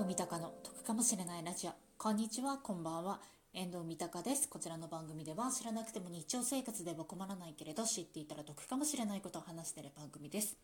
藤三鷹の得かもしれないラジオ。こんにちはこんばんは。遠藤三鷹です。こちらの番組では知らなくても日常生活では困らないけれど知っていたら得かもしれないことを話している番組です。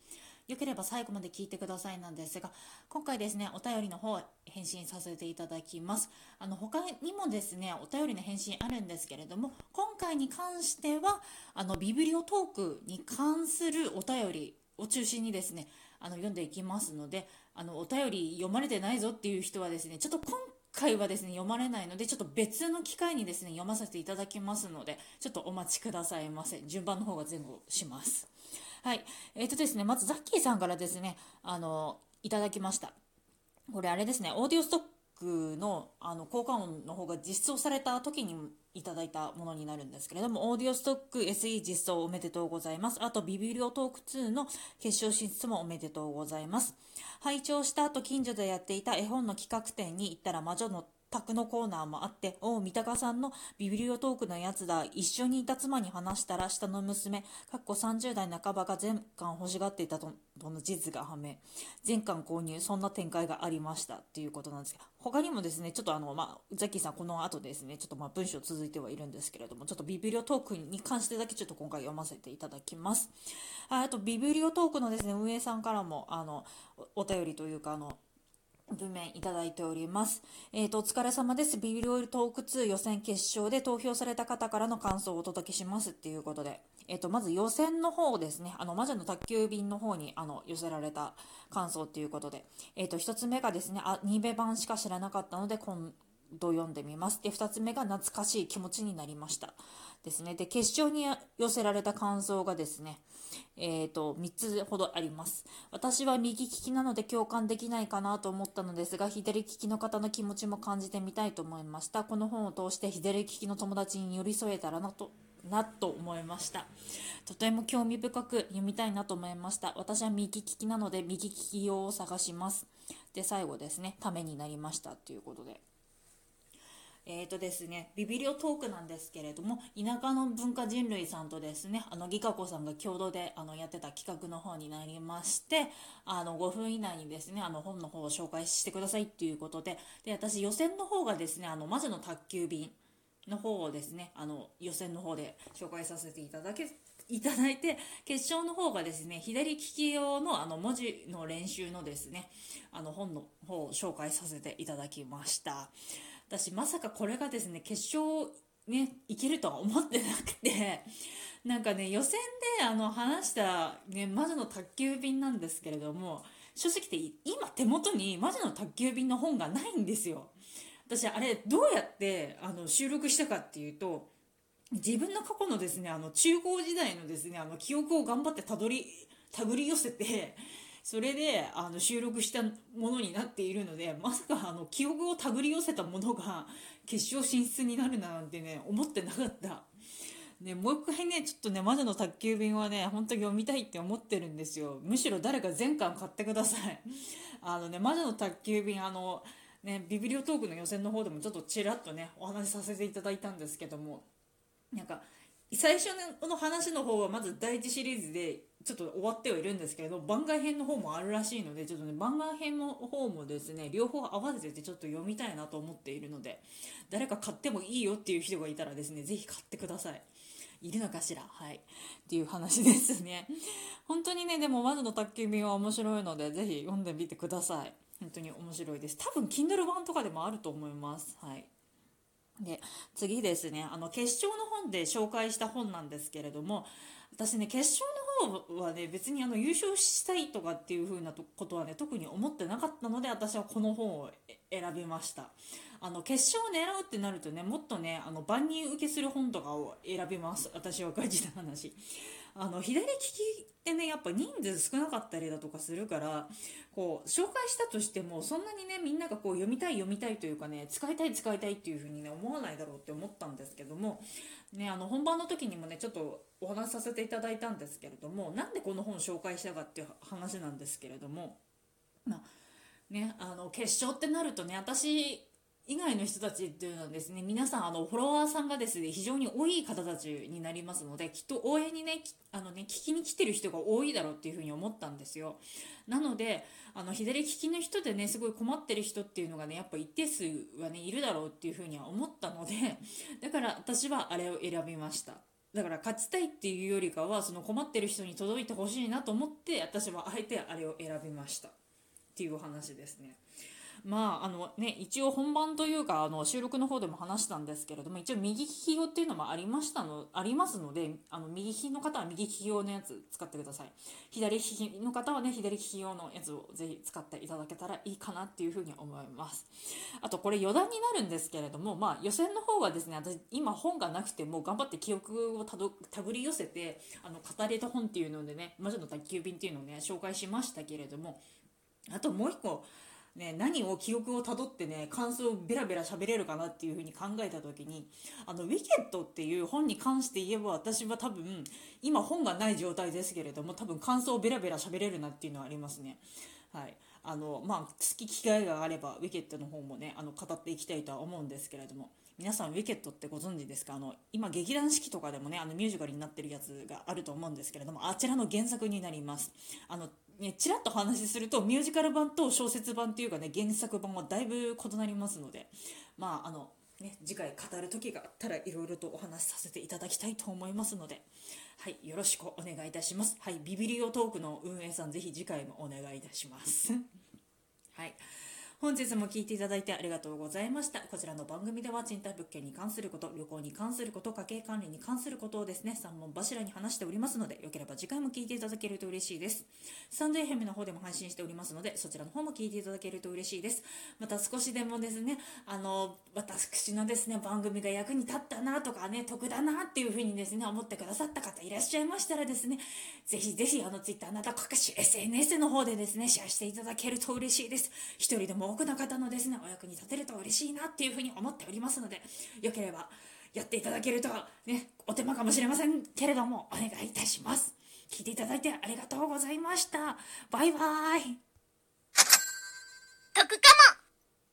よければ最後まで聞いてくださいなんですが今回ですねお便りの方返信させていただきます。あの他にもですねお便りの返信あるんですけれども今回に関してはあのビブリオトークに関するお便りを中心にですねあの読んでいきますのであのお便り読まれてないぞっていう人はですねちょっと今回はですね読まれないのでちょっと別の機会にですね読ませていただきますのでちょっとお待ちくださいませ。順番の方が前後します。はい。えーとですねまずザッキーさんからですねあのいただきました。これあれですねオーディオストックのあの効果音の方が実装された時にいただいたものになるんですけれども、オーディオストック SE 実装おめでとうございます。あと、ビビリオトーク2の決勝進出もおめでとうございます。拝聴した後、近所でやっていた絵本の企画展に行ったら魔女の宅のコーナーもあって、おう、三鷹さんのビビリオトークのやつだ、一緒にいた妻に話したら、下の娘、かっこ30代半ばが全巻欲しがっていたとの事実が判明。全巻購入、そんな展開がありましたっていうことなんですけど、他にもですね、ちょっとあの、まあ、ザッキーさん、この後ですね、ちょっとまあ文章続いてはいるんですけれども、ちょっとビビリオトークに関してだけちょっと今回読ませていただきます。あと、ビビリオトークのですね、運営さんからも、あの、お便りというか、あの、文面いただいております。えっ、ー、と、お疲れ様です。ビビリオイルトーク2予選決勝で投票された方からの感想をお届けしますっていうことで、えっ、ー、と、まず予選の方ですね、あの、魔女の宅急便の方に、あの、寄せられた感想っていうことで、えっ、ー、と、一つ目がですね、あ、2ベ版しか知らなかったので、今度読んでみます。で、二つ目が懐かしい気持ちになりました。ですね。で、決勝に寄せられた感想がですね、えっ、ー、と、3つほどあります。私は右利きなので共感できないかなと思ったのですが、左利きの方の気持ちも感じてみたいと思いました。この本を通して左利きの友達に寄り添えたらなと、なと思いました。とても興味深く読みたいなと思いました。私は右利きなので右利き用を探します。で、最後ですね、ためになりましたということで。えーとですね、ビビリオトークなんですけれども、田舎の文化人類さんとですね、あの、ギカ子さんが共同であのやってた企画の方になりまして、あの、5分以内にですね、あの、本の方を紹介してくださいっていうことで、で、私予選の方がですね、あの、魔女の宅急便の方をですね、あの、予選の方で紹介させていただけいただいて、決勝の方がですね、左利き用のあの文字の練習のですね、あの本の方を紹介させていただきました。私まさかこれがですね決勝ねいけるとは思ってなくて なんかね予選であの話したね魔女の宅急便なんですけれども正直って今手元に魔女の宅急便の本がないんですよ。私あれどうやってあの収録したかっていうと自分の過去のですねあの中高時代のですねあの記憶を頑張ってたどり手繰り寄せてそれであの収録したものになっているのでまさかあの記憶を手繰り寄せたものが決勝進出になるなんてね思ってなかった。ね、もう一回ね、ちょっとね、魔女の宅急便はね、本当に読みたいって思ってるんですよ。むしろ誰か全巻買ってください。あのね、魔女の宅急便、あの、ね、ビビリオトークの予選の方でもちょっとちらっとね、お話しさせていただいたんですけども、なんか、最初の話の方はまず第1シリーズでちょっと終わってはいるんですけれど番外編の方もあるらしいのでちょっとね番外編の方もですね両方合わせてちょっと読みたいなと思っているので誰か買ってもいいよっていう人がいたらですね是非買ってください。いるのかしら？はい。っていう話ですね。本当にねでも魔女の宅急便は面白いので是非読んでみてください。本当に面白いです。多分 Kindle 版とかでもあると思います。はい。で次ですねあの決勝の本で紹介した本なんですけれども私ね決勝の方はね別にあの優勝したいとかっていう風なことはね特に思ってなかったので私はこの本を選びました。あの決勝を狙うってなるとねもっとねあの万人受けする本とかを選びます。私は感じた話。あの左利きってねやっぱ人数少なかったりだとかするからこう紹介したとしてもそんなにねみんながこう読みたい読みたいというかね使いたい使いたいっていう風にね思わないだろうって思ったんですけどもねあの本番の時にもねちょっとお話しさせていただいたんですけれどもなんでこの本紹介したかっていう話なんですけれどもまあねあの決勝ってなるとね私以外の人たちっていうのはですね、皆さん、あの、フォロワーさんがですね、非常に多い方たちになりますので、きっと応援にね、あのね、聞きに来てる人が多いだろうっていうふうに思ったんですよ。なので、あの、左利きの人でね、すごい困ってる人っていうのがね、やっぱ一定数はね、いるだろうっていうふうには思ったので、だから私はあれを選びました。だから勝ちたいっていうよりかは、その困ってる人に届いてほしいなと思って、私はあえてあれを選びました。っていう話ですね。まああのね、一応本番というかあの収録の方でも話したんですけれども一応右利き用っていうのもありましたのありますのであの右利きの方は右利き用のやつ使ってください左利きの方はね左利き用のやつをぜひ使っていただけたらいいかなっていうふうに思いますあとこれ余談になるんですけれどもまあ予選の方はですね私今本がなくても頑張って記憶をたど手繰り寄せてあの語れた本っていうのでね魔女の宅急便っていうのをね紹介しましたけれどもあともう一個ね、何を記憶をたどってね感想をベラベラ喋れるかなっていうふうに考えた時にあの「ウィケット」っていう本に関して言えば私は多分今本がない状態ですけれども多分感想をベラベラ喋れるなっていうのはありますね。はい。あのまあ、好き機会があればウィケットの方もねあの語っていきたいとは思うんですけれども皆さんウィケットってご存知ですか？あの今劇団四季とかでもねあのミュージカルになってるやつがあると思うんですけれどもあちらの原作になります。あのね、ちらっと話するとミュージカル版と小説版っていうかね原作版はだいぶ異なりますのでまああのね次回語る時があったらいろいろとお話しさせていただきたいと思いますのではいよろしくお願いいたします。はいビビリオトークの運営さんぜひ次回もお願いいたします。はい。本日も聞いていただいてありがとうございました。こちらの番組では賃貸物件に関すること、旅行に関すること、家計管理に関することをですね、3本柱に話しておりますので、よければ次回も聞いていただけると嬉しいです。スタンド FM の方でも配信しておりますので、そちらの方も聞いていただけると嬉しいです。また少しでもですね、あの、私のですね、番組が役に立ったなとかね、得だなっていうふうにですね、思ってくださった方いらっしゃいましたらですね、ぜひぜひあの Twitter など各種 SNS の方でですね、シェアしていただけると嬉しいです。一人でも多くの方のですね、お役に立てると嬉しいなっていうふうに思っておりますので、よければやっていただけるとね、お手間かもしれませんけれども、お願いいたします。聞いていただいてありがとうございました。バイバーイ。得か